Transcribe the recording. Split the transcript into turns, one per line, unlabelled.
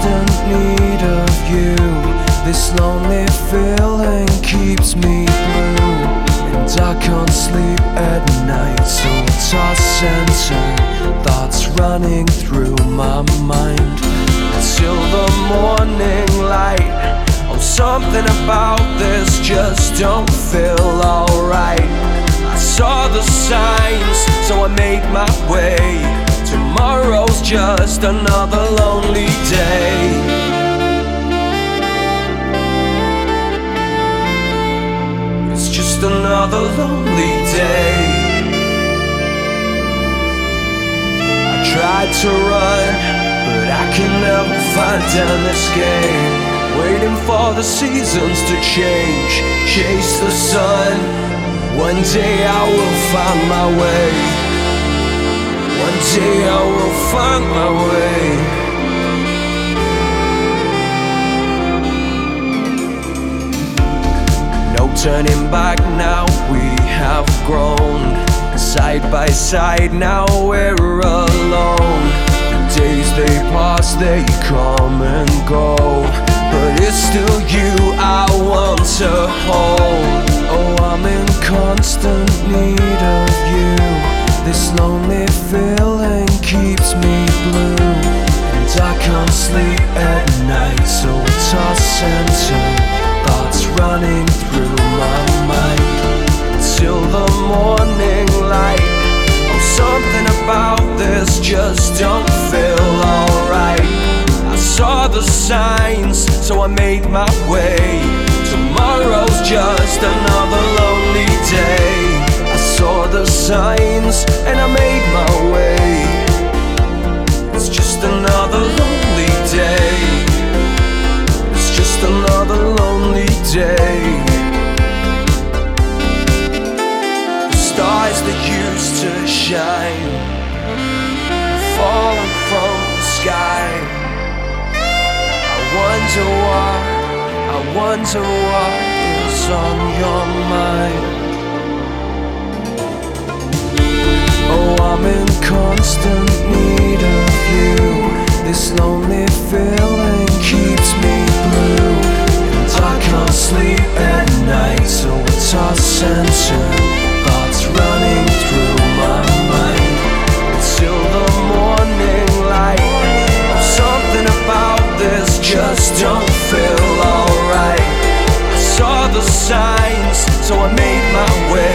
constant need of you. This lonely feeling keeps me blue. And I can't sleep at night, so toss and turn. Thoughts running through my mind till the morning light. Oh, something about this just don't feel alright. I saw the signs, so I made my way. Tomorrow's just another lonely day. It's just another lonely day. I tried to run, but I can never find an escape. Waiting for the seasons to change, chase the sun. One day I will find my way. Day I will find my way. No turning back now, we have grown. Side by side, now we're alone. The days they pass, they come and go. But it's still you I want to hold. Feeling keeps me blue. And I can't sleep at night, so I toss and turn. Thoughts running through my mind till the morning light. Oh, something about this just don't feel alright. I saw the signs, so I made my way. Tomorrow's just another lonely day. I saw the signs and I made just another lonely day. The stars that used to shine, falling from the sky. I wonder what, I wonder what is on your mind. Oh, I'm in constant need of you. This lonely feeling keeps me sleep at night, so it's toss and turn. Thoughts running through my mind the morning light. Something about this just don't feel alright. I saw the signs, so I made my way.